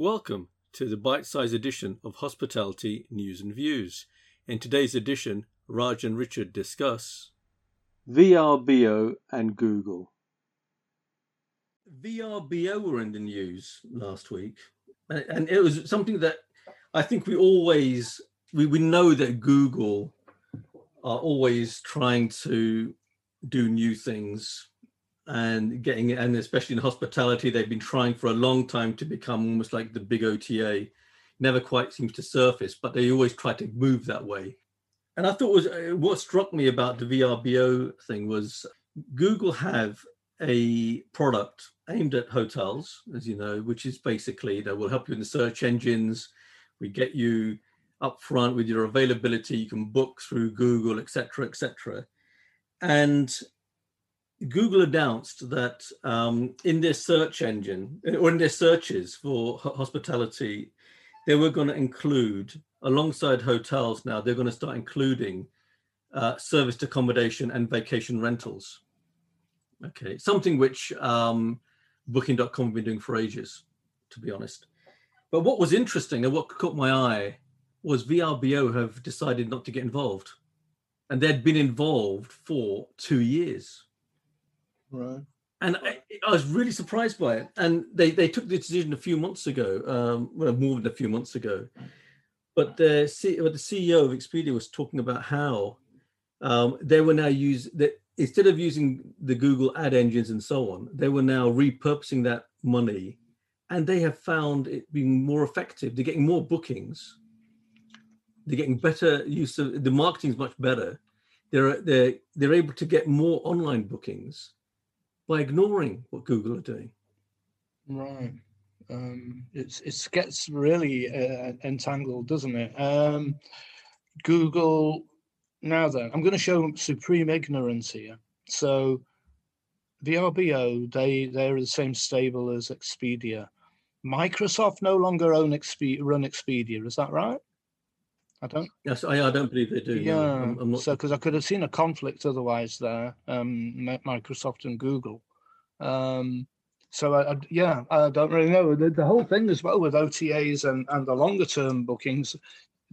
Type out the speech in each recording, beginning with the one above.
Welcome to the bite sized edition of Hospitality News and Views. In today's edition, Raj and Richard discuss VRBO and Google. VRBO were in the news last week, and it was something that I think we always we, we know that Google are always trying to do new things and getting and especially in hospitality they've been trying for a long time to become almost like the big ota never quite seems to surface but they always try to move that way. And i thought was uh, what struck me about the vrbo thing was google have a product aimed at hotels as you know which is basically that will help you in the search engines. We get you up front with your availability. You can book through google etc etc and Google announced that um, in their search engine or in their searches for hospitality, they were going to include, alongside hotels now, they're going to start including uh, serviced accommodation and vacation rentals. Okay, something which um, Booking.com have been doing for ages, to be honest. But what was interesting and what caught my eye was VRBO have decided not to get involved. And they'd been involved for two years Right. And I, I, was really surprised by it. And they, they took the decision a few months ago, um, well, more than a few months ago. But the, C, but the CEO of Expedia was talking about how um, they were now use that instead of using the Google ad engines and so on, they were now repurposing that money, and they have found it being more effective. They're getting more bookings. They're getting better use of the marketing is much better. They're they're they're able to get more online bookings by ignoring what Google are doing. Right. Um, it's it gets really uh, entangled, doesn't it? Um, Google. Now then, I'm going to show supreme ignorance here. So, VRBO they they're the same stable as Expedia. Microsoft no longer own Expedia, run Expedia. Is that right? I don't. Yes, I, I don't believe they do. Yeah. No, I'm, I'm not... So, because I could have seen a conflict otherwise there, um, Microsoft and Google. Um, so, I, I, yeah, I don't really know. The, the, whole thing as well with OTAs and, and the longer term bookings,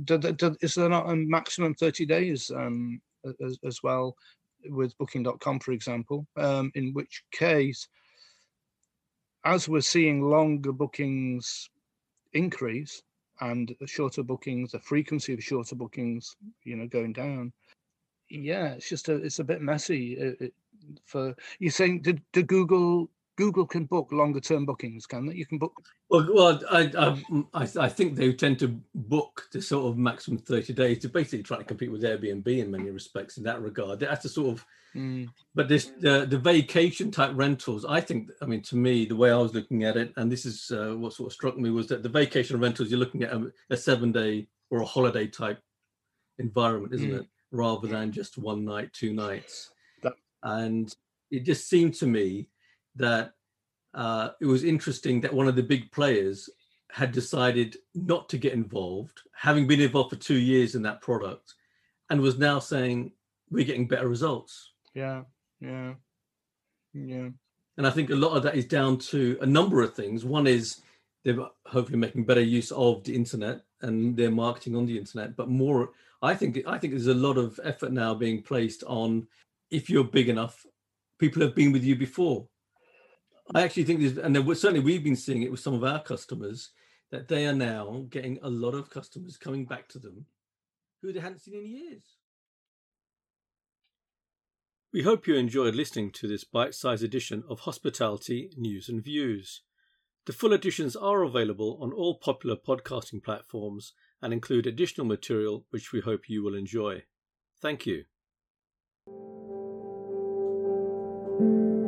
do, do, is there not a maximum 30 days um, as, as well with Booking.com, for example? Um, in which case, as we're seeing longer bookings increase, and shorter bookings, the frequency of shorter bookings, you know, going down. Yeah, it's just a it's a bit messy. It, it, for you saying did, did Google Google can book longer term bookings, can they? You can book. Well, well, I, I, I think they tend to book the sort of maximum thirty days to basically try to compete with Airbnb in many respects in that regard. That's the sort of. Mm. But this the the vacation type rentals. I think. I mean, to me, the way I was looking at it, and this is uh, what sort of struck me was that the vacation rentals you're looking at a, a seven day or a holiday type environment, isn't mm. it? Rather than just one night, two nights. That... And it just seemed to me that uh, it was interesting that one of the big players had decided not to get involved, having been involved for two years in that product, and was now saying we're getting better results. Yeah, yeah, yeah. And I think a lot of that is down to a number of things. One is they're hopefully making better use of the internet and their marketing on the internet, but more. I think I think there's a lot of effort now being placed on if you're big enough people have been with you before. I actually think there's, and there, certainly we've been seeing it with some of our customers, that they are now getting a lot of customers coming back to them who they hadn't seen in years. We hope you enjoyed listening to this bite sized edition of Hospitality News and Views. The full editions are available on all popular podcasting platforms and include additional material which we hope you will enjoy. Thank you. Thank you.